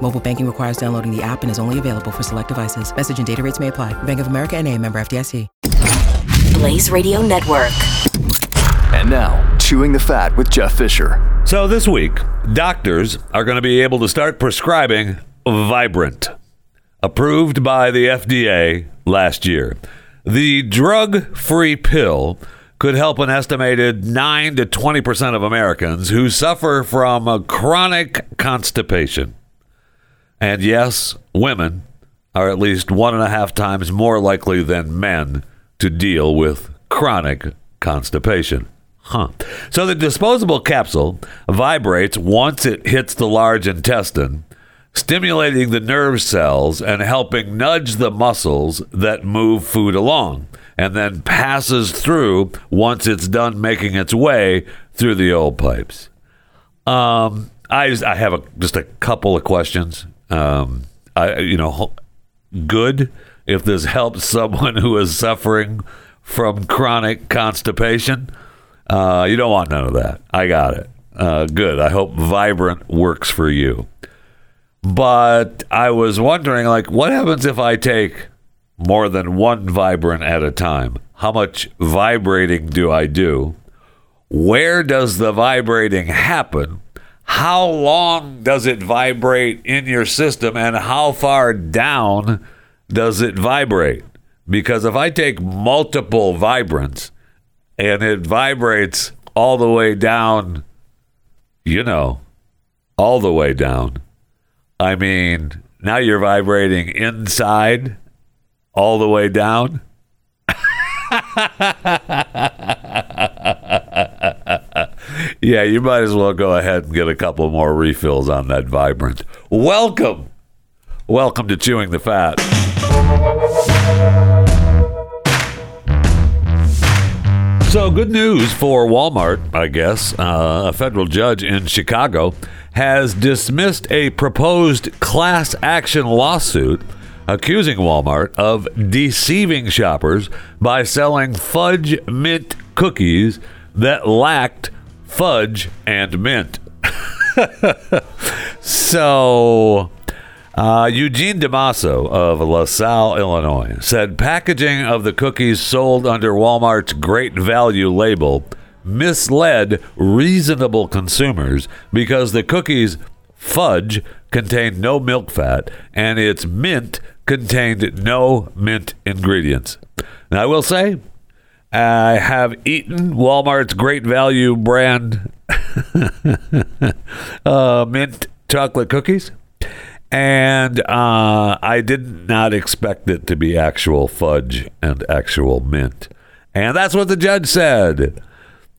Mobile banking requires downloading the app and is only available for select devices. Message and data rates may apply. Bank of America and a member FDIC. Blaze Radio Network. And now, Chewing the Fat with Jeff Fisher. So this week, doctors are going to be able to start prescribing Vibrant, approved by the FDA last year. The drug-free pill could help an estimated 9 to 20% of Americans who suffer from a chronic constipation. And yes, women are at least one and a half times more likely than men to deal with chronic constipation. Huh. So the disposable capsule vibrates once it hits the large intestine, stimulating the nerve cells and helping nudge the muscles that move food along, and then passes through once it's done making its way through the old pipes. Um, I I have a, just a couple of questions. Um, I you know, good if this helps someone who is suffering from chronic constipation. Uh, you don't want none of that. I got it. Uh, good. I hope Vibrant works for you. But I was wondering, like, what happens if I take more than one Vibrant at a time? How much vibrating do I do? Where does the vibrating happen? How long does it vibrate in your system? And how far down does it vibrate? Because if I take multiple vibrants and it vibrates all the way down, you know, all the way down, I mean, now you're vibrating inside all the way down. yeah, you might as well go ahead and get a couple more refills on that vibrant. Welcome. Welcome to Chewing the Fat. So, good news for Walmart, I guess. Uh, a federal judge in Chicago has dismissed a proposed class action lawsuit accusing Walmart of deceiving shoppers by selling fudge mint cookies that lacked fudge and mint. so, uh, Eugene DeMasso of LaSalle, Illinois, said packaging of the cookies sold under Walmart's Great Value label misled reasonable consumers because the cookies' fudge contained no milk fat and its mint contained no mint ingredients. Now, I will say, I have eaten Walmart's Great Value brand uh, mint chocolate cookies and uh, I did not expect it to be actual fudge and actual mint. And that's what the judge said.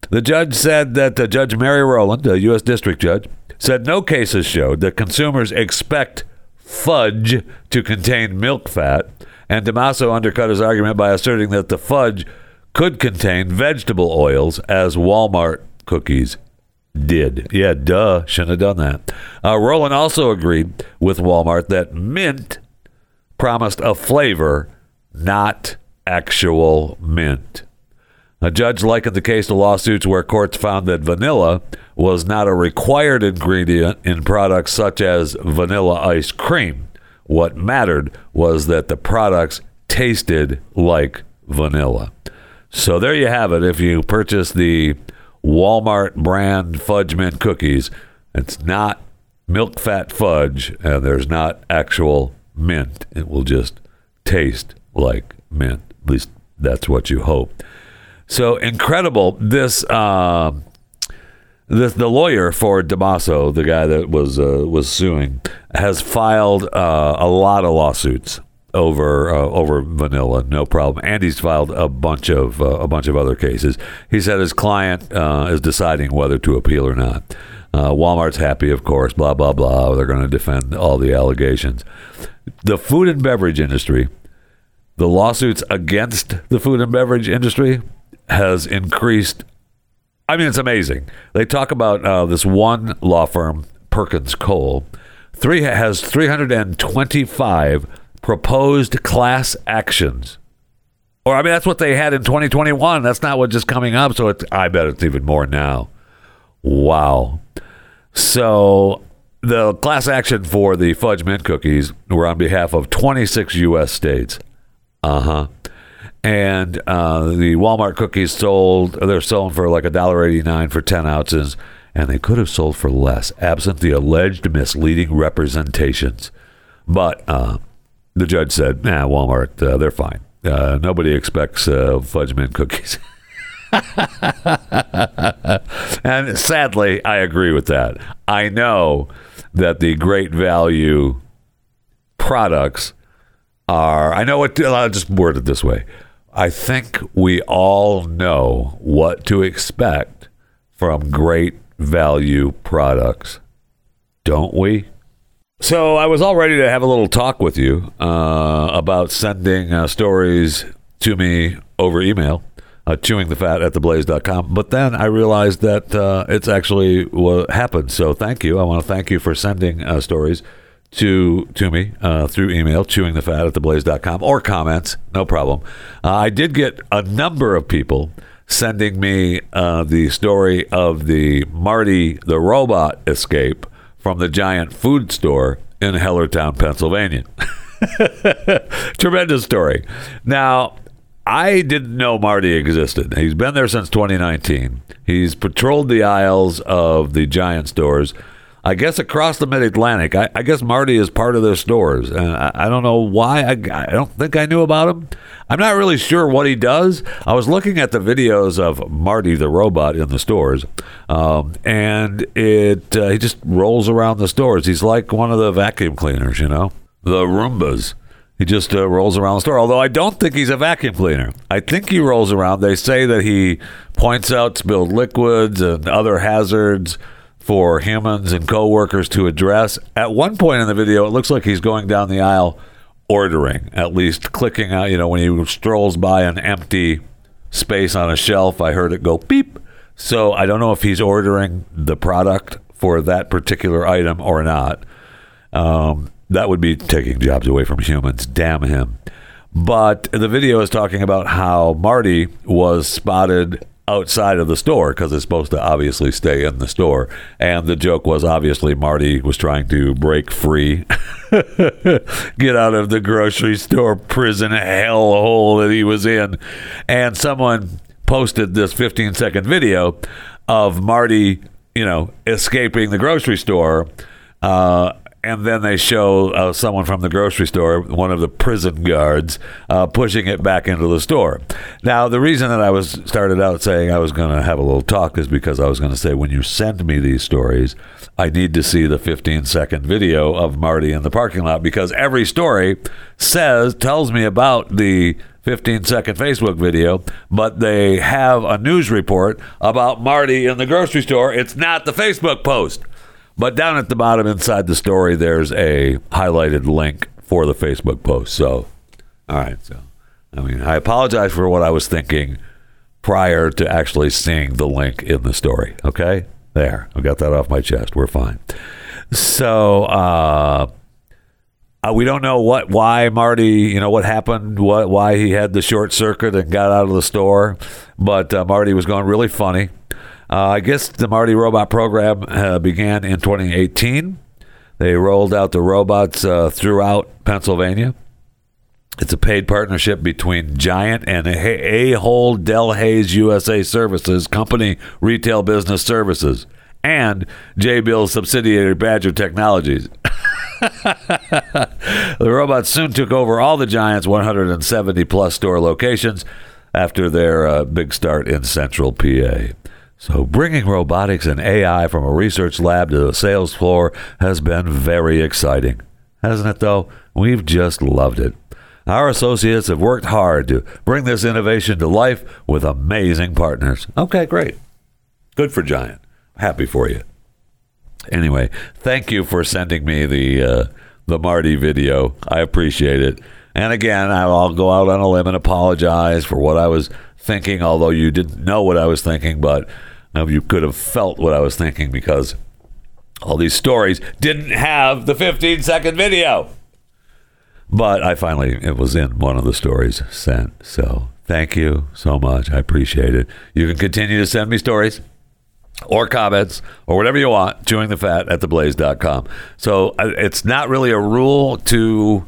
The judge said that uh, Judge Mary Rowland, a U.S. District Judge, said no cases showed that consumers expect fudge to contain milk fat. And DeMasso undercut his argument by asserting that the fudge could contain vegetable oils, as Walmart cookies did. Yeah, duh. Shouldn't have done that. Uh, Rowland also agreed with Walmart that mint promised a flavor, not actual mint. A judge likened the case to lawsuits where courts found that vanilla was not a required ingredient in products such as vanilla ice cream. What mattered was that the products tasted like vanilla. So there you have it. If you purchase the Walmart brand fudge mint cookies. It's not milk fat fudge, and there's not actual mint. It will just taste like mint. At least that's what you hope. So incredible. This uh, this the lawyer for Damaso, the guy that was uh, was suing, has filed uh, a lot of lawsuits over uh, over vanilla, no problem. And he's filed a bunch of uh, a bunch of other cases. He said his client uh, is deciding whether to appeal or not. Uh, Walmart's happy, of course. Blah blah blah. They're going to defend all the allegations. The food and beverage industry the lawsuits against the food and beverage industry has increased. I mean, it's amazing. They talk about uh, this one law firm, Perkins Coie, three has 325 proposed class actions. Or I mean, that's what they had in 2021. That's not what just coming up. So it's, I bet it's even more now. Wow. So the class action for the fudge mint cookies were on behalf of 26 U.S. states. Uh huh. And uh, the Walmart cookies sold, they're selling for like $1.89 for 10 ounces, and they could have sold for less, absent the alleged misleading representations. But uh, the judge said, nah, Walmart, uh, they're fine. Uh, nobody expects uh, fudge mint cookies. and sadly, I agree with that. I know that the great value products are, I know what, I'll just word it this way. I think we all know what to expect from great value products, don't we? So I was all ready to have a little talk with you uh, about sending uh, stories to me over email uh, chewing the fat at theblaze.com. But then I realized that uh, it's actually what happened. So thank you. I want to thank you for sending uh, stories to to me uh, through email, chewing the fat at theblaze.com, or comments. No problem. Uh, I did get a number of people sending me the story of the Marty the robot escape from the giant food store in Hellertown, Pennsylvania. Tremendous story. Now, I didn't know Marty existed. He's been there since 2019. He's patrolled the aisles of the giant stores. I guess across the Mid Atlantic. I, I, guess Marty is part of their stores, and I, I don't know why. I, I, don't think I knew about him. I'm not really sure what he does. I was looking at the videos of Marty the robot in the stores, um, and it uh, he just rolls around the stores. He's like one of the vacuum cleaners, you know, the Roombas. He just uh, rolls around the store. Although I don't think he's a vacuum cleaner. I think he rolls around. They say that he points out spilled liquids and other hazards for humans and coworkers to address. At one point in the video, it looks like he's going down the aisle ordering, at least clicking out. You know, when he strolls by an empty space on a shelf, I heard it go beep. So I don't know if he's ordering the product for that particular item or not. Um, that would be taking jobs away from humans. Damn him. But the video is talking about how Marty was spotted outside of the store because it's supposed to obviously stay in the store. And the joke was obviously Marty was trying to break free, get out of the grocery store prison hellhole that he was in. And someone posted this 15 second video of Marty, you know, escaping the grocery store. Uh, and then they show uh, someone from the grocery store, one of the prison guards, uh, pushing it back into the store. Now, the reason that I was started out saying I was going to have a little talk is because I was going to say when you send me these stories, I need to see the 15 second video of Marty in the parking lot because every story says tells me about the 15 second Facebook video, but they have a news report about Marty in the grocery store. It's not the Facebook post. But down at the bottom inside the story, there's a highlighted link for the Facebook post. So, all right. So, I mean, I apologize for what I was thinking prior to actually seeing the link in the story. Okay. There. I got that off my chest. We're fine. So, uh, uh, we don't know what, why Marty, you know, what happened, what, why he had the short circuit and got out of the store. But uh, Marty was going really funny. Uh, I guess the Marty Robot program uh, began in 2018. They rolled out the robots uh, throughout Pennsylvania. It's a paid partnership between Giant and Ahold Delhaize USA Services, company retail business services, and Jabil's subsidiary Badger Technologies. the robots soon took over all the Giant's 170 plus store locations after their uh, big start in central PA. So, bringing robotics and AI from a research lab to the sales floor has been very exciting. Hasn't it, though? We've just loved it. Our associates have worked hard to bring this innovation to life with amazing partners. Okay, great. Good for Giant. Happy for you. Anyway, thank you for sending me the uh, the Marty video. I appreciate it. And again, I'll go out on a limb and apologize for what I was thinking, although you didn't know what I was thinking, but uh, you could have felt what I was thinking because all these stories didn't have the 15 second video. But I finally, it was in one of the stories sent. So thank you so much. I appreciate it. You can continue to send me stories or comments or whatever you want, chewing the fat at theblaze.com. So uh, it's not really a rule to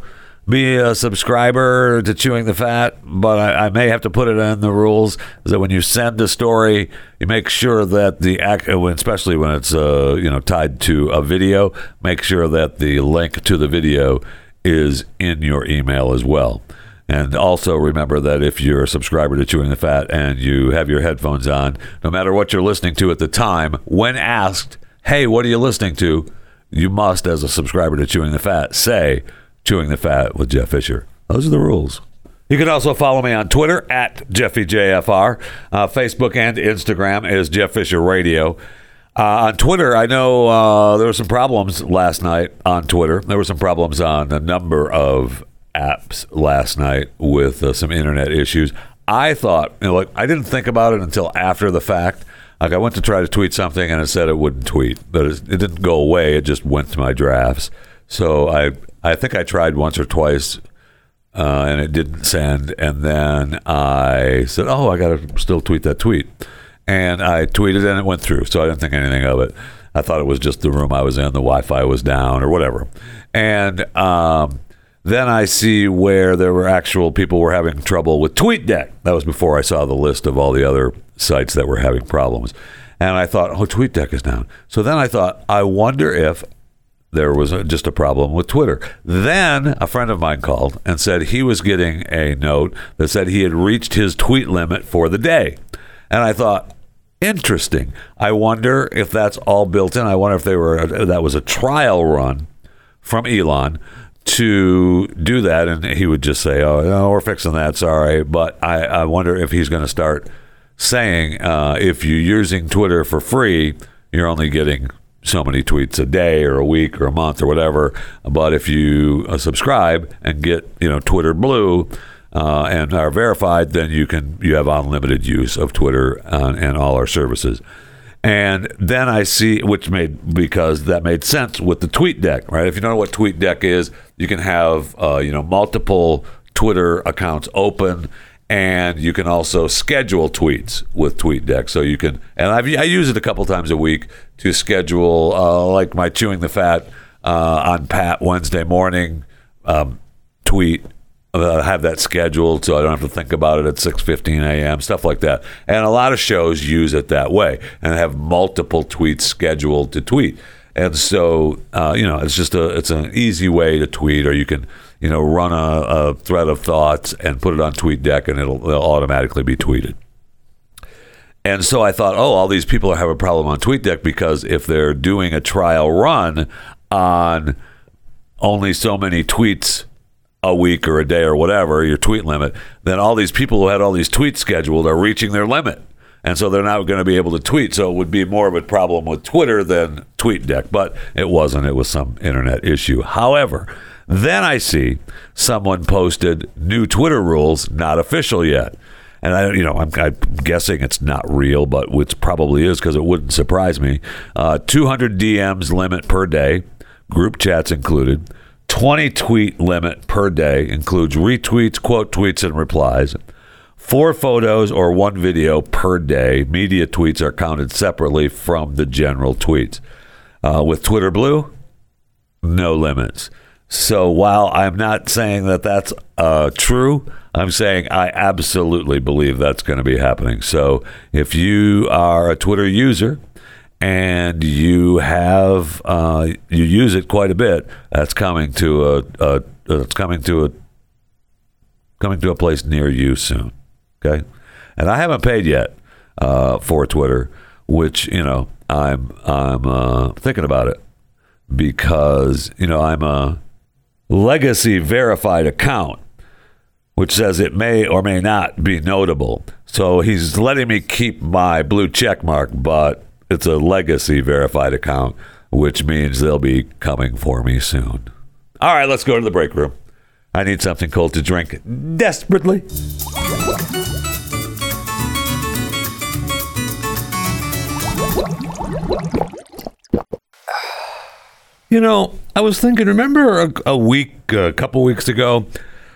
be a subscriber to Chewing the Fat, but I, I, may have to put it in the rules that when you send a story, you make sure that the act, especially when it's uh, you know tied to a video, make sure that the link to the video is in your email as well. And also remember that if you're a subscriber to Chewing the Fat and you have your headphones on, no matter what you're listening to at the time, when asked, "Hey, what are you listening to?" you must, as a subscriber to Chewing the Fat, say Chewing the Fat with Jeff Fisher. Those are the rules. You can also follow me on Twitter at JeffyJFR. Uh, Facebook and Instagram is Jeff Fisher Radio. Uh, on Twitter, I know uh, there were some problems last night on Twitter. There were some problems on a number of apps last night with uh, some internet issues. I thought, you know, like I didn't think about it until after the fact. Like I went to try to tweet something and it said it wouldn't tweet, but it, it didn't go away. It just went to my drafts. So I I think I tried once or twice, uh, and it didn't send. And then I said, "Oh, I got to still tweet that tweet," and I tweeted, and it went through. So I didn't think anything of it. I thought it was just the room I was in, the Wi-Fi was down, or whatever. And um, then I see where there were actual people were having trouble with TweetDeck. That was before I saw the list of all the other sites that were having problems. And I thought, oh, TweetDeck is down. So then I thought, I wonder if there was a, just a problem with Twitter. Then a friend of mine called and said he was getting a note that said he had reached his tweet limit for the day. And I thought, interesting. I wonder if that's all built in. I wonder if they were that was a trial run from Elon to do that, and he would just say, "Oh, no, we're fixing that. Sorry," but I, I wonder if he's going to start saying, uh, if you're using Twitter for free, you're only getting so many tweets a day or a week or a month or whatever. But if you uh, subscribe and get you know Twitter Blue uh, and are verified, then you can you have unlimited use of Twitter uh, and all our services. And then I see, which made because that made sense with the TweetDeck, right? If you don't know what TweetDeck is, you can have uh, you know multiple Twitter accounts open and you can also schedule tweets with TweetDeck. So you can, and I've, i use it a couple times a week to schedule, uh, like my chewing the fat uh, on Pat Wednesday morning um, tweet. Uh, have that scheduled so I don't have to think about it at 6:15 a.m. stuff like that. And a lot of shows use it that way and have multiple tweets scheduled to tweet. And so uh, you know, it's just a it's an easy way to tweet, or you can you know, run a, a thread of thoughts and put it on TweetDeck, and it'll, it'll automatically be tweeted. And so I thought, oh, all these people have a problem on TweetDeck because if they're doing a trial run on only so many tweets a week or a day or whatever, your tweet limit, then all these people who had all these tweets scheduled are reaching their limit. And so they're not going to be able to tweet. So it would be more of a problem with Twitter than TweetDeck. But it wasn't. It was some internet issue. However, then I see someone posted new Twitter rules, not official yet. And I, you know, I'm, I'm guessing it's not real, but which probably is because it wouldn't surprise me. Uh, 200 DMs limit per day, group chats included. 20 tweet limit per day includes retweets, quote tweets, and replies. Four photos or one video per day. Media tweets are counted separately from the general tweets. Uh, with Twitter Blue, no limits. So while I'm not saying that that's uh, true, I'm saying I absolutely believe that's going to be happening. So if you are a Twitter user and you have uh, you use it quite a bit, that's coming to a, a it's coming to a coming to a place near you soon. Okay, and I haven't paid yet uh, for Twitter, which you know I'm I'm uh, thinking about it because you know I'm a legacy verified account, which says it may or may not be notable. So he's letting me keep my blue check mark, but it's a legacy verified account, which means they'll be coming for me soon. All right, let's go to the break room. I need something cold to drink desperately. You know, I was thinking, remember a, a week, a couple weeks ago,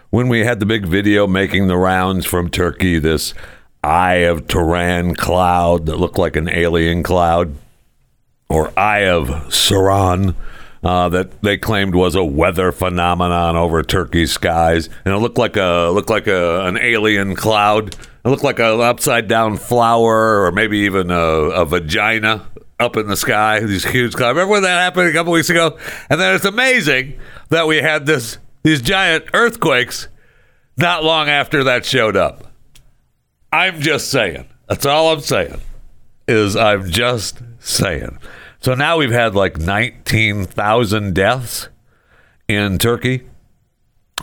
when we had the big video making the rounds from Turkey, this Eye of Turan cloud that looked like an alien cloud, or Eye of Sauron, uh, that they claimed was a weather phenomenon over Turkey's skies, and it looked like a looked like a, an alien cloud. It looked like an upside down flower, or maybe even a, a vagina up in the sky. These huge clouds. Remember when that happened a couple weeks ago? And then it's amazing that we had this these giant earthquakes not long after that showed up. I'm just saying. That's all I'm saying. Is I'm just saying. So now we've had like 19,000 deaths in Turkey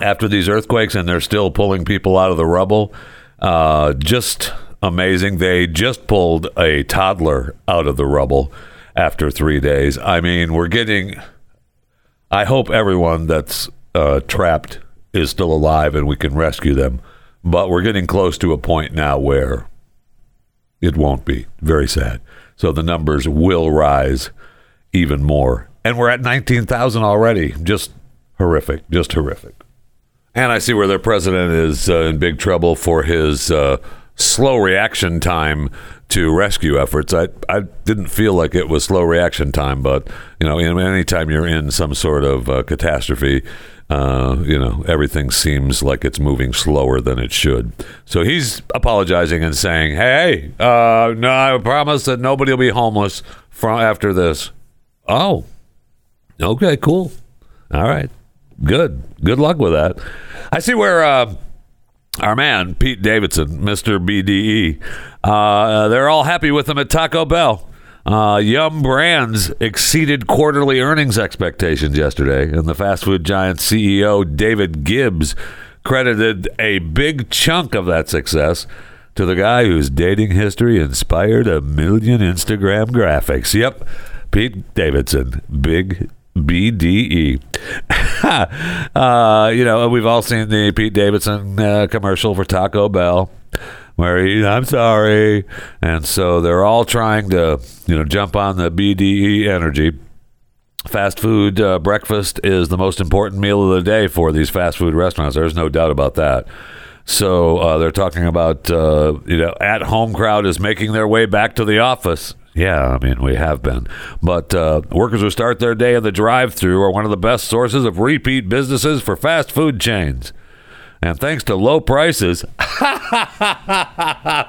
after these earthquakes, and they're still pulling people out of the rubble. Uh, just amazing. They just pulled a toddler out of the rubble after three days. I mean, we're getting. I hope everyone that's uh, trapped is still alive and we can rescue them. But we're getting close to a point now where it won't be. Very sad. So the numbers will rise even more. And we're at 19,000 already. Just horrific. Just horrific. And I see where their president is uh, in big trouble for his uh, slow reaction time to rescue efforts. I I didn't feel like it was slow reaction time, but you know, anytime you're in some sort of uh, catastrophe, uh, you know, everything seems like it's moving slower than it should. So he's apologizing and saying, "Hey, uh, no, I promise that nobody will be homeless from after this." Oh, okay, cool. All right, good. Good luck with that. I see where uh, our man Pete Davidson, Mister BDE, uh, they're all happy with him at Taco Bell. Uh, Yum Brands exceeded quarterly earnings expectations yesterday, and the fast food giant CEO David Gibbs credited a big chunk of that success to the guy whose dating history inspired a million Instagram graphics. Yep, Pete Davidson, big BDE. uh, you know, we've all seen the Pete Davidson uh, commercial for Taco Bell where he, I'm sorry. And so they're all trying to, you know, jump on the BDE energy. Fast food uh, breakfast is the most important meal of the day for these fast food restaurants. There's no doubt about that. So uh, they're talking about, uh, you know, at home crowd is making their way back to the office. Yeah, I mean, we have been. But uh, workers who start their day in the drive through are one of the best sources of repeat businesses for fast food chains. And thanks to low prices, uh,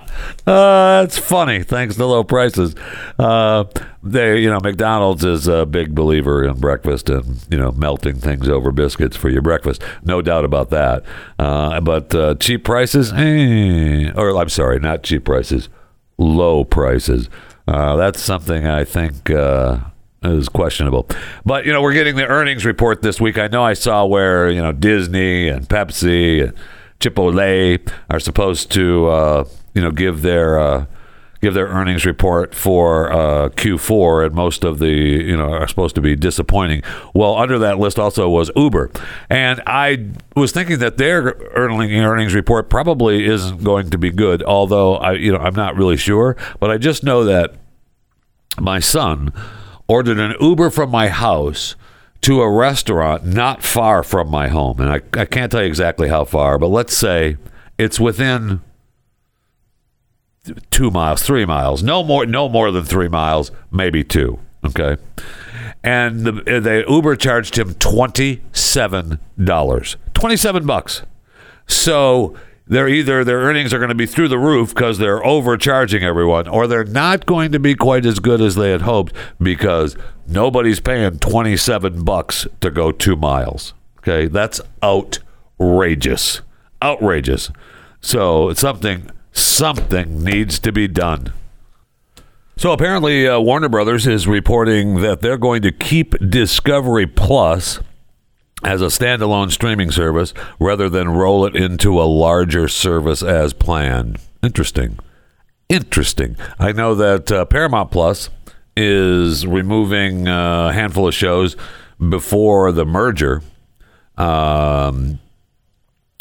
that's funny. Thanks to low prices, uh, they, you know, McDonald's is a big believer in breakfast and you know melting things over biscuits for your breakfast. No doubt about that. Uh, but uh, cheap prices, eh, or I'm sorry, not cheap prices, low prices. Uh, that's something I think uh, is questionable. But you know, we're getting the earnings report this week. I know I saw where you know Disney and Pepsi and Chipotle are supposed to uh, you know give their uh, give their earnings report for uh, Q4, and most of the you know are supposed to be disappointing. Well, under that list also was Uber, and I was thinking that their earnings report probably isn't going to be good. Although I you know I'm not really sure, but I just know that my son ordered an Uber from my house to a restaurant not far from my home. And I, I can't tell you exactly how far, but let's say it's within two miles, three miles, no more, no more than three miles, maybe two. Okay. And the, the Uber charged him $27. 27 bucks. So they're either their earnings are going to be through the roof because they're overcharging everyone, or they're not going to be quite as good as they had hoped because nobody's paying 27 bucks to go two miles. Okay, that's outrageous. Outrageous. So it's something something needs to be done. So apparently, uh, Warner Brothers is reporting that they're going to keep Discovery Plus as a standalone streaming service rather than roll it into a larger service as planned. Interesting. Interesting. I know that uh, Paramount Plus is removing uh, a handful of shows before the merger. Um,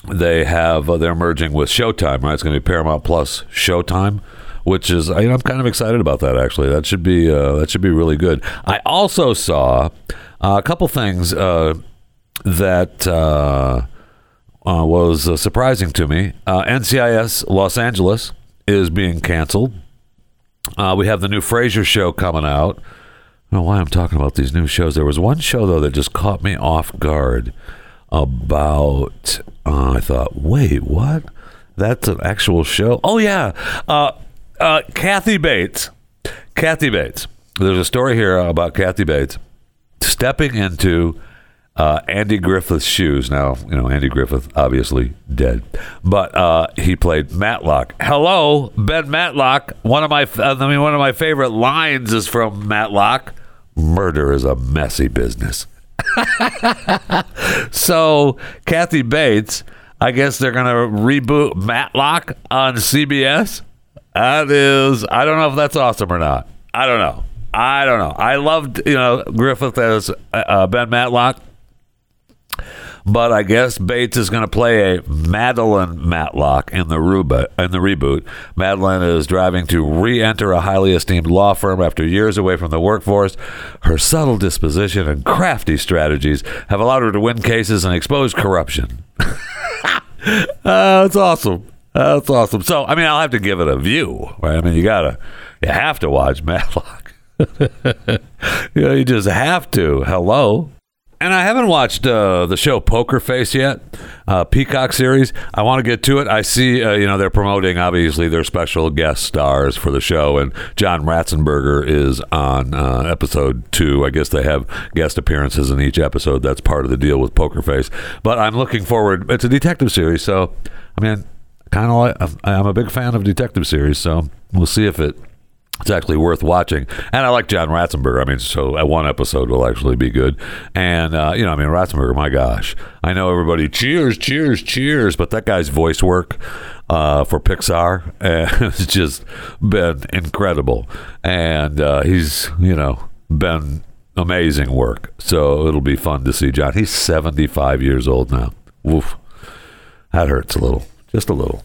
they have uh, they're merging with Showtime, right? It's going to be Paramount Plus Showtime, which is I, I'm kind of excited about that. Actually, that should be uh, that should be really good. I also saw uh, a couple things uh, that uh, uh, was surprising to me. NCIS Los Angeles is being canceled. Uh, we have the new Frasier show coming out. I don't know why I'm talking about these new shows. There was one show though that just caught me off guard about. Uh, I thought, wait, what? That's an actual show? Oh yeah, uh, uh, Kathy Bates. Kathy Bates. There's a story here about Kathy Bates stepping into uh, Andy Griffith's shoes. Now, you know, Andy Griffith obviously dead, but uh, he played Matlock. Hello, Ben Matlock. One of my, I mean, one of my favorite lines is from Matlock. Murder is a messy business. so, Kathy Bates, I guess they're to reboot Matlock on CBS. That is, I don't know if that's awesome or not. I don't know. I don't know. I loved, you know, Griffith as uh, Ben Matlock. But I guess Bates is going to play a Madeline Matlock in the, ruba, in the reboot. Madeline is driving to re enter a highly esteemed law firm after years away from the workforce. Her subtle disposition and crafty strategies have allowed her to win cases and expose corruption. uh, that's awesome. That's awesome. So, I mean, I'll have to give it a view, right? I mean, you gotta, you have to watch Matlock. you know, you just have to. Hello. And I haven't watched uh, the show Poker Face yet, uh, Peacock series. I want to get to it. I see, uh, you know, they're promoting obviously their special guest stars for the show, and John Ratzenberger is on uh, episode two. I guess they have guest appearances in each episode. That's part of the deal with Poker Face. But I'm looking forward. It's a detective series, so I mean, kind of like I'm a big fan of detective series. So we'll see if it it's actually worth watching. And I like John Ratzenberger. I mean, so one episode will actually be good. And, uh, you know, I mean, Ratzenberger, my gosh. I know everybody cheers, cheers, cheers, but that guy's voice work uh, for Pixar has just been incredible. And uh, he's, you know, been amazing work. So it'll be fun to see John. He's 75 years old now. Woof. That hurts a little, just a little.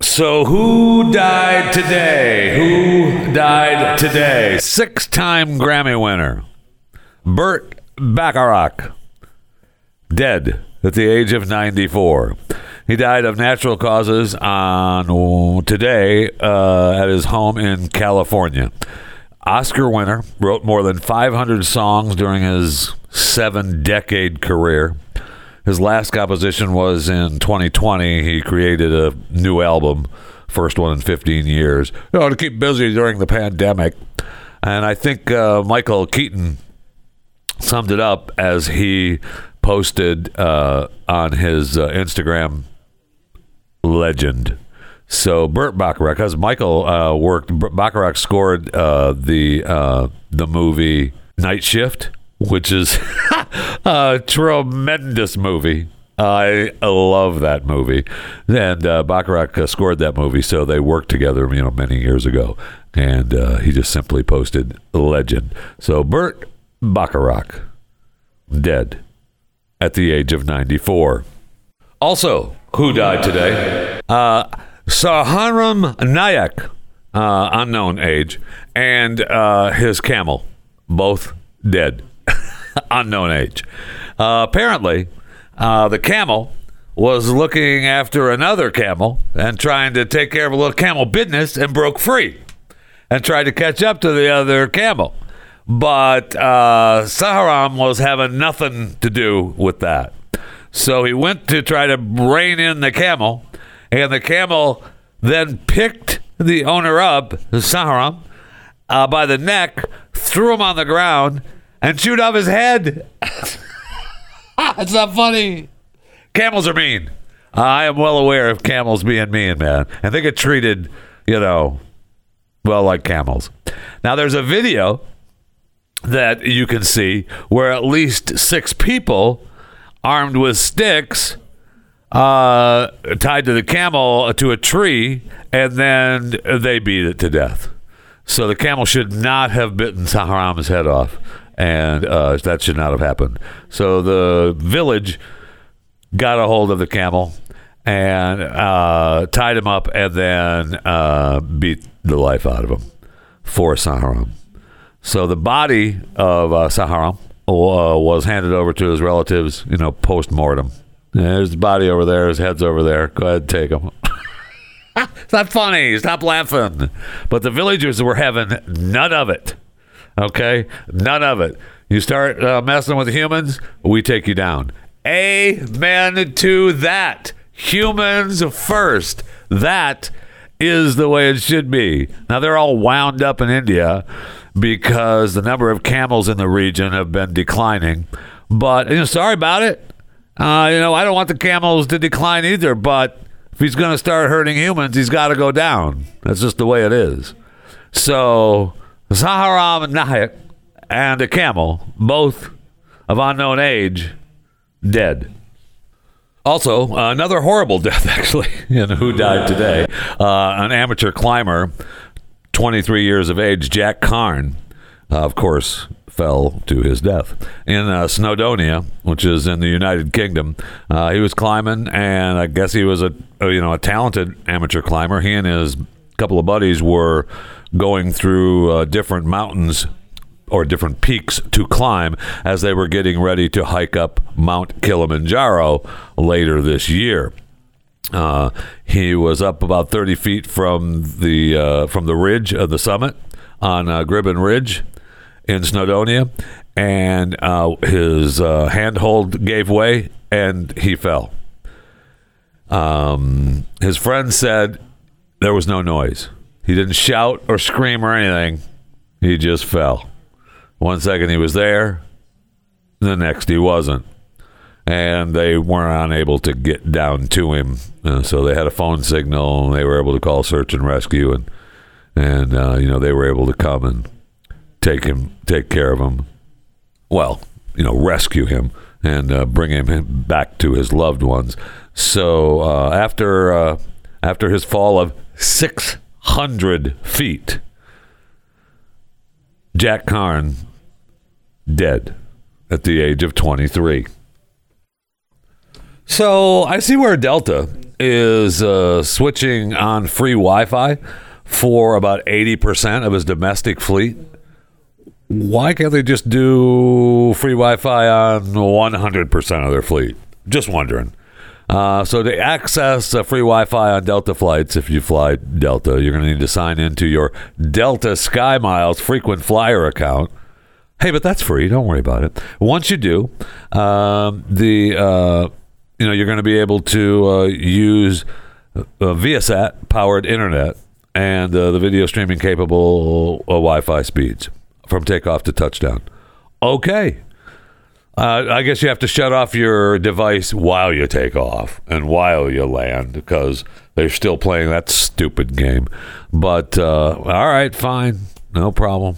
So, who died today? Who died today? Six time Grammy winner, Burt Bacharach, dead at the age of 94. He died of natural causes on today uh, at his home in California. Oscar winner, wrote more than 500 songs during his seven decade career. His last composition was in 2020. He created a new album, first one in 15 years, you know, to keep busy during the pandemic. And I think uh, Michael Keaton summed it up as he posted uh, on his uh, Instagram legend. So Burt Bacharach, because Michael uh, worked, Bacharach scored uh, the uh, the movie Night Shift which is a tremendous movie. I love that movie, and uh, Bacharach uh, scored that movie, so they worked together, you know, many years ago. And uh, he just simply posted legend. So Burt Bacharach, dead at the age of 94. Also, who died today? Uh, Saharam Nayak, uh, unknown age, and uh, his camel, both dead. unknown age. Uh, apparently, uh, the camel was looking after another camel and trying to take care of a little camel business and broke free and tried to catch up to the other camel. But uh, Saharam was having nothing to do with that. So he went to try to rein in the camel, and the camel then picked the owner up, Saharam, uh, by the neck, threw him on the ground, and chewed off his head. it's not funny. Camels are mean. I am well aware of camels being mean, man. And they get treated, you know, well, like camels. Now, there's a video that you can see where at least six people armed with sticks uh, tied to the camel to a tree, and then they beat it to death. So the camel should not have bitten Saharam's head off, and uh, that should not have happened. So the village got a hold of the camel and uh, tied him up, and then uh, beat the life out of him for Saharam. So the body of uh, Saharam was handed over to his relatives, you know, post mortem. There's the body over there. His head's over there. Go ahead, and take him. it's not funny. Stop laughing. But the villagers were having none of it. Okay, none of it. You start uh, messing with humans, we take you down. Amen to that. Humans first. That is the way it should be. Now they're all wound up in India because the number of camels in the region have been declining. But you know, sorry about it. Uh, you know, I don't want the camels to decline either. But if he's going to start hurting humans, he's got to go down. That's just the way it is. So Saharam Nayak and a camel, both of unknown age, dead. Also, uh, another horrible death, actually, in who died today. Uh, an amateur climber, 23 years of age, Jack Carn, uh, of course, fell to his death in uh, Snowdonia, which is in the United Kingdom. Uh, he was climbing, and I guess he was a you know a talented amateur climber. He and his couple of buddies were going through uh, different mountains or different peaks to climb as they were getting ready to hike up Mount Kilimanjaro later this year. Uh, he was up about 30 feet from the uh, from the ridge of the summit on uh, Gribin Ridge in Snowdonia, and uh, his uh, handhold gave way and he fell. Um, his friend said there was no noise. He didn't shout or scream or anything. He just fell. One second he was there, the next he wasn't. And they weren't unable to get down to him. Uh, so they had a phone signal and they were able to call search and rescue. And, and uh, you know, they were able to come and take him, take care of him. Well, you know, rescue him and uh, bring him back to his loved ones. So uh, after uh, after his fall of 600 feet, Jack Carn dead at the age of 23. So I see where Delta is uh, switching on free Wi Fi for about 80% of his domestic fleet. Why can't they just do free Wi Fi on 100% of their fleet? Just wondering. Uh, so to access uh, free Wi-Fi on Delta flights, if you fly Delta, you're going to need to sign into your Delta Sky Miles frequent flyer account. Hey, but that's free. Don't worry about it. Once you do, um, the uh, you know you're going to be able to uh, use uh, Viasat powered internet and uh, the video streaming capable uh, Wi-Fi speeds from takeoff to touchdown. Okay. Uh, I guess you have to shut off your device while you take off and while you land because they're still playing that stupid game. But uh, all right, fine, no problem.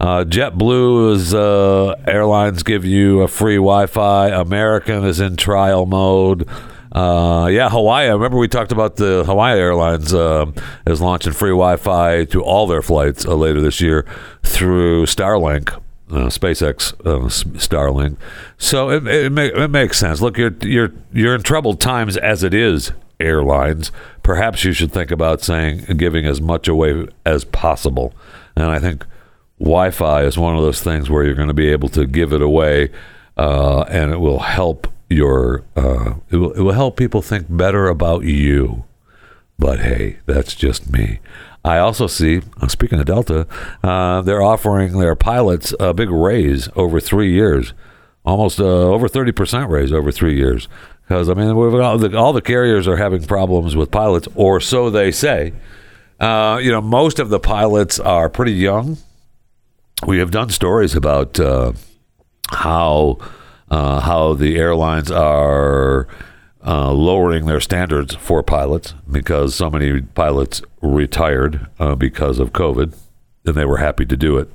Uh, JetBlue is uh, airlines give you a free Wi-Fi. American is in trial mode. Uh, yeah, Hawaii. I remember we talked about the Hawaii Airlines uh, is launching free Wi-Fi to all their flights uh, later this year through Starlink, uh, SpaceX uh, Starlink. So it, it, it makes sense. Look, you're you're you're in troubled times as it is. Airlines. Perhaps you should think about saying giving as much away as possible. And I think Wi-Fi is one of those things where you're going to be able to give it away, uh, and it will help your uh, it will it will help people think better about you. But hey, that's just me. I also see, uh, speaking of Delta, uh, they're offering their pilots a big raise over three years. almost uh, over 30% raise over three years. Because, I mean, all, the, all the carriers are having problems with pilots, or so they say. Uh, you know, most of the pilots are pretty young. We have done stories about uh, how uh, how the airlines are uh, lowering their standards for pilots because so many pilots retired uh, because of COVID, and they were happy to do it.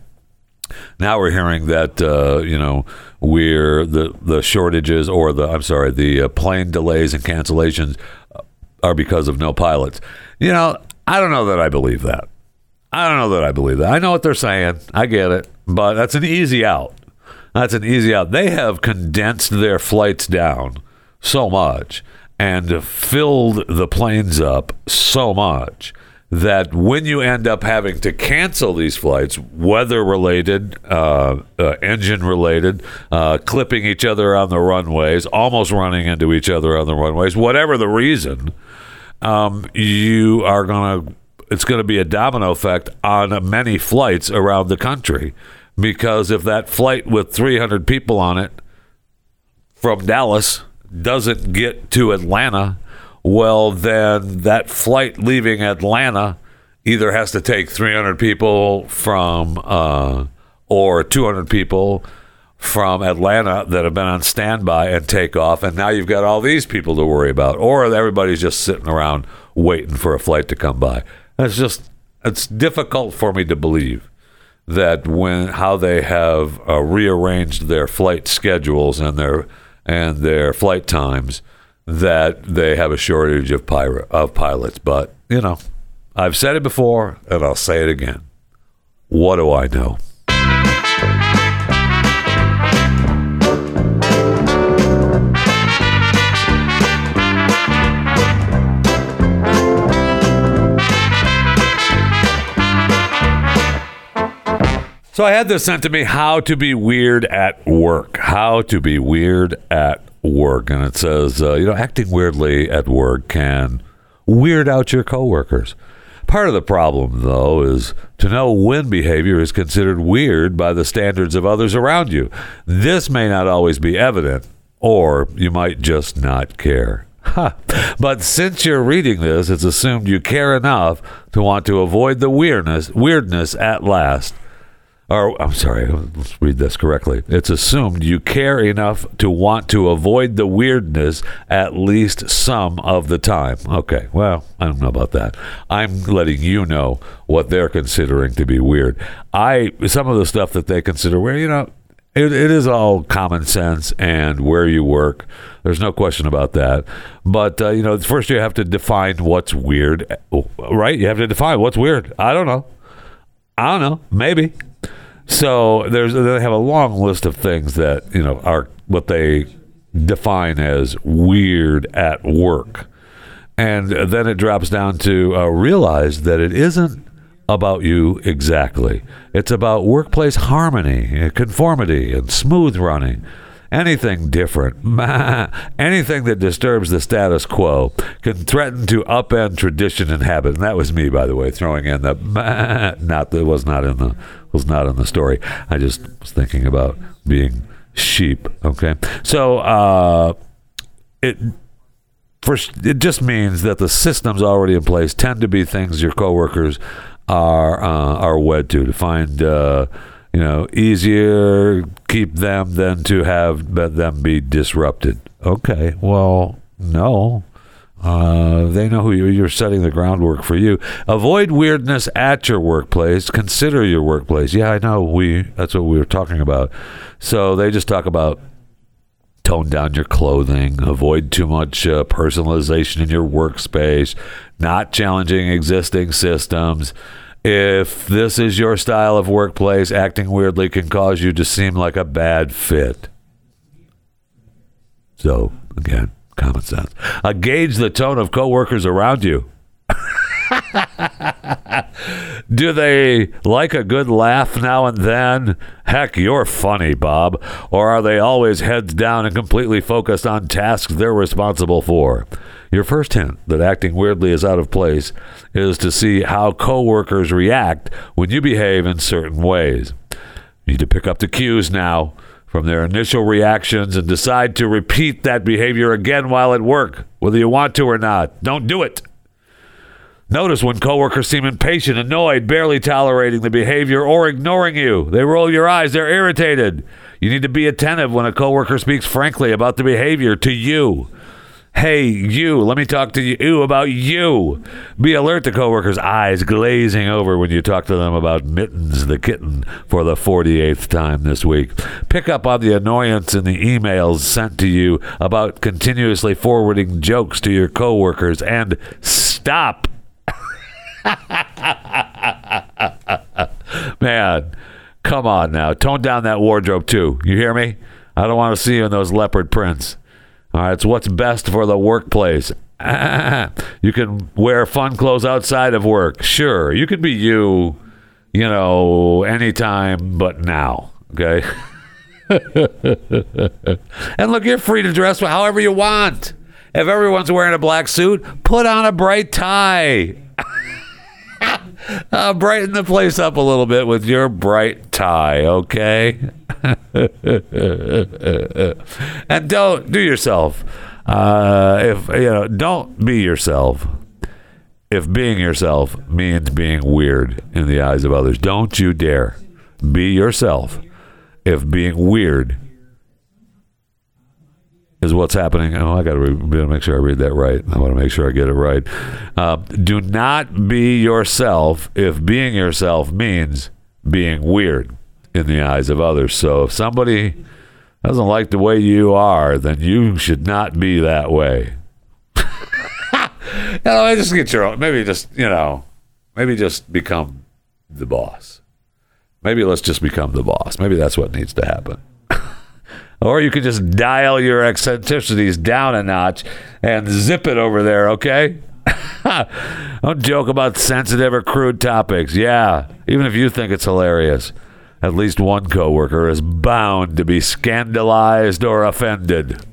Now we're hearing that uh, you know we're the the shortages or the I'm sorry the uh, plane delays and cancellations are because of no pilots. You know I don't know that I believe that. I don't know that I believe that. I know what they're saying. I get it, but that's an easy out. That's an easy out. They have condensed their flights down so much and filled the planes up so much that when you end up having to cancel these flights, weather related, uh, uh, engine related, uh, clipping each other on the runways, almost running into each other on the runways, whatever the reason, um, you are going to, it's going to be a domino effect on many flights around the country. Because if that flight with 300 people on it from Dallas doesn't get to Atlanta, well, then that flight leaving Atlanta either has to take 300 people from uh, or 200 people from Atlanta that have been on standby and take off, and now you've got all these people to worry about, or everybody's just sitting around waiting for a flight to come by. It's just it's difficult for me to believe that when how they have uh, rearranged their flight schedules and their and their flight times that they have a shortage of pirate of pilots. But you know, I've said it before and I'll say it again. What do I know? So I had this sent to me how to be weird at work. How to be weird at work. And it says, uh, you know, acting weirdly at work can weird out your coworkers. Part of the problem, though, is to know when behavior is considered weird by the standards of others around you. This may not always be evident, or you might just not care. But since you're reading this, it's assumed you care enough to want to avoid the weirdness, weirdness at last or I'm sorry, let's read this correctly. It's assumed you care enough to want to avoid the weirdness at least some of the time. Okay, well, I don't know about that. I'm letting you know what they're considering to be weird. I some of the stuff that they consider weird, you know, it, it is all common sense and where you work. There's no question about that. But uh, you know, first you have to define what's weird, right? You have to define what's weird. I don't know. I don't know. Maybe. So there's they have a long list of things that you know are what they define as weird at work, and then it drops down to uh, realize that it isn't about you exactly. It's about workplace harmony, conformity, and smooth running anything different, anything that disturbs the status quo can threaten to upend tradition and habit. And that was me, by the way, throwing in the not that was not in the was not in the story. I just was thinking about being sheep. Okay, so uh, it. First, it just means that the systems already in place tend to be things your coworkers are uh, are wed to. To find uh, you know, easier keep them than to have them be disrupted. Okay, well, no. Uh, they know who you, you're setting the groundwork for you. Avoid weirdness at your workplace. Consider your workplace. Yeah, I know. We that's what we were talking about. So they just talk about tone down your clothing, avoid too much uh, personalization in your workspace, not challenging existing systems if this is your style of workplace, acting weirdly can cause you to seem like a bad fit. So, again, common sense. Uh, gauge the tone of coworkers around you. Do they like a good laugh now and then? Heck, you're funny, Bob. Or are they always heads down and completely focused on tasks they're responsible for? Your first hint that acting weirdly is out of place is to see how coworkers react when you behave in certain ways. You need to pick up the cues now from their initial reactions and decide to repeat that behavior again while at work, whether you want to or not. Don't do it. Notice when coworkers seem impatient, annoyed, barely tolerating the behavior, or ignoring you. They roll your eyes, they're irritated. You need to be attentive when a coworker speaks frankly about the behavior to you. Hey, you, let me talk to you about you. Be alert to coworkers' eyes glazing over when you talk to them about Mittens the kitten for the 48th time this week. Pick up on the annoyance in the emails sent to you about continuously forwarding jokes to your coworkers and stop. Man, come on now. Tone down that wardrobe too. You hear me? I don't want to see you in those leopard prints. All right, it's what's best for the workplace. you can wear fun clothes outside of work. Sure, you can be you, you know, anytime but now. Okay. and look, you're free to dress however you want. If everyone's wearing a black suit, put on a bright tie. Uh, brighten the place up a little bit with your bright tie, okay? and don't do yourself. Uh, if you know, don't be yourself. If being yourself means being weird in the eyes of others, don't you dare be yourself. If being weird is what's happening. Oh, I got to make sure I read that right. I want to make sure I get it right. Uh, do not be yourself if being yourself means being weird in the eyes of others. So if somebody doesn't like the way you are, then you should not be that way. you know, just get your own. Maybe just you know, maybe just become the boss. Maybe let's just become the boss. Maybe that's what needs to happen. Or you could just dial your eccentricities down a notch and zip it over there, okay? Don't joke about sensitive or crude topics. Yeah, even if you think it's hilarious, at least one coworker is bound to be scandalized or offended.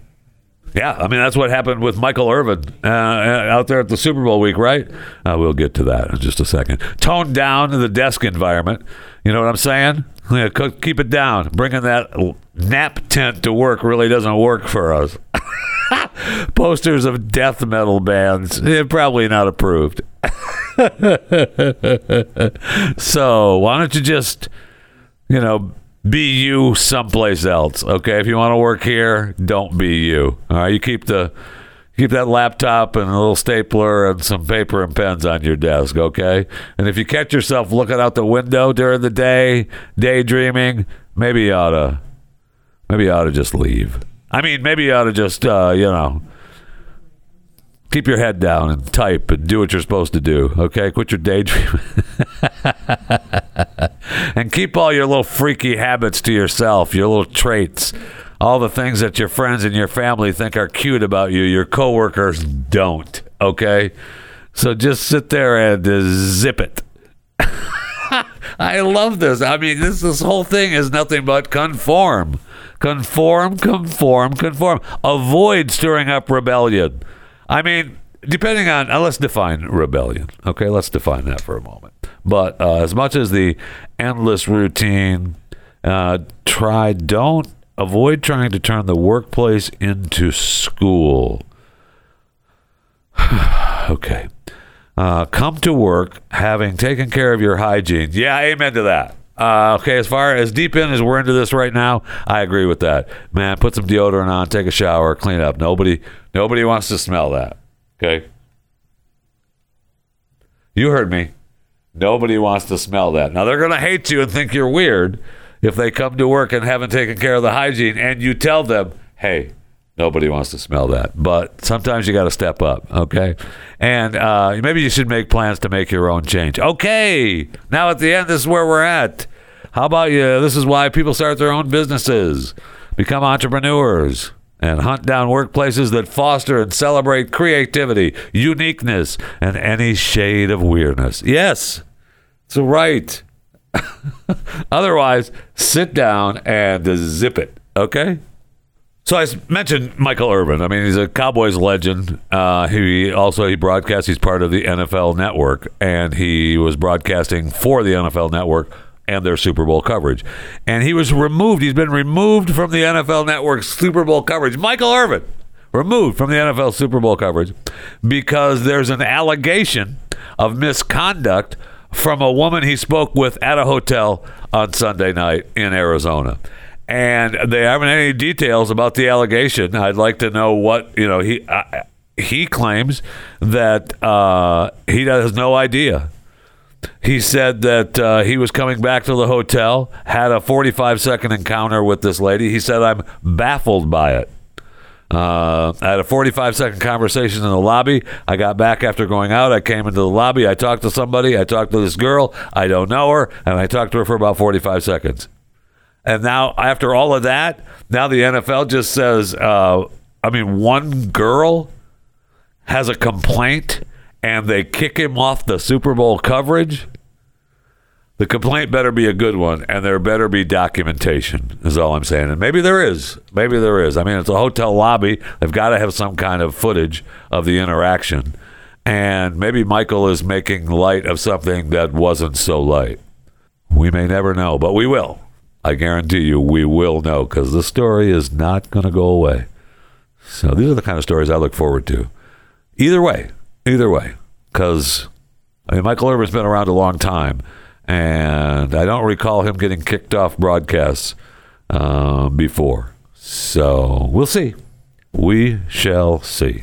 Yeah, I mean that's what happened with Michael Irvin uh, out there at the Super Bowl week, right? Uh, we'll get to that in just a second. Tone down the desk environment. You know what I'm saying? Yeah, keep it down. Bringing that nap tent to work really doesn't work for us. Posters of death metal bands, eh, probably not approved. so why don't you just, you know, be you someplace else? Okay, if you want to work here, don't be you. All right, you keep the keep that laptop and a little stapler and some paper and pens on your desk, okay? And if you catch yourself looking out the window during the day, daydreaming, maybe you ought to, maybe you ought to just leave. I mean, maybe you ought to just, uh, you know, keep your head down and type and do what you're supposed to do, okay? Quit your daydreaming. and keep all your little freaky habits to yourself, your little traits all the things that your friends and your family think are cute about you, your coworkers don't. Okay, so just sit there and uh, zip it. I love this. I mean, this this whole thing is nothing but conform, conform, conform, conform. Avoid stirring up rebellion. I mean, depending on uh, let's define rebellion. Okay, let's define that for a moment. But uh, as much as the endless routine, uh, try don't avoid trying to turn the workplace into school. okay. Uh, come to work having taken care of your hygiene. Yeah, amen to that. Uh, okay, as far as deep in as we're into this right now, I agree with that. Man, put some deodorant on, take a shower, clean up. Nobody, nobody wants to smell that. Okay, you heard me. Nobody wants to smell that. Now they're gonna hate you and think you're weird if they come to work and haven't taken care of the hygiene and you tell them, hey, nobody wants to smell that. But sometimes you got to step up, okay? And uh, maybe you should make plans to make your own change. Okay, now at the end, this is where we're at. How about you? This is why people start their own businesses, become entrepreneurs, and hunt down workplaces that foster and celebrate creativity, uniqueness, and any shade of weirdness. Yes, it's right. Otherwise, sit down and zip it. Okay. So I mentioned Michael Irvin. I mean, he's a Cowboys legend. Uh, he also he broadcasts. He's part of the NFL Network, and he was broadcasting for the NFL Network and their Super Bowl coverage. And he was removed. He's been removed from the NFL Network's Super Bowl coverage. Michael Irvin removed from the NFL Super Bowl coverage because there's an allegation of misconduct from a woman he spoke with at a hotel on Sunday night in Arizona. And they haven't any details about the allegation. I'd like to know what, you know, he uh, he claims that uh, he has no idea. He said that uh, he was coming back to the hotel, had a 45 second encounter with this lady. He said, I'm baffled by it. Uh, I had a 45 second conversation in the lobby. I got back after going out. I came into the lobby. I talked to somebody. I talked to this girl. I don't know her. And I talked to her for about 45 seconds. And now, after all of that, now the NFL just says, uh, I mean, one girl has a complaint and they kick him off the Super Bowl coverage. The complaint better be a good one, and there better be documentation, is all I'm saying. And maybe there is. Maybe there is. I mean, it's a hotel lobby. They've got to have some kind of footage of the interaction. And maybe Michael is making light of something that wasn't so light. We may never know, but we will. I guarantee you we will know because the story is not going to go away. So these are the kind of stories I look forward to. Either way, either way, because I mean, Michael Irvin's been around a long time and I don't recall him getting kicked off broadcasts uh, before. So we'll see. We shall see.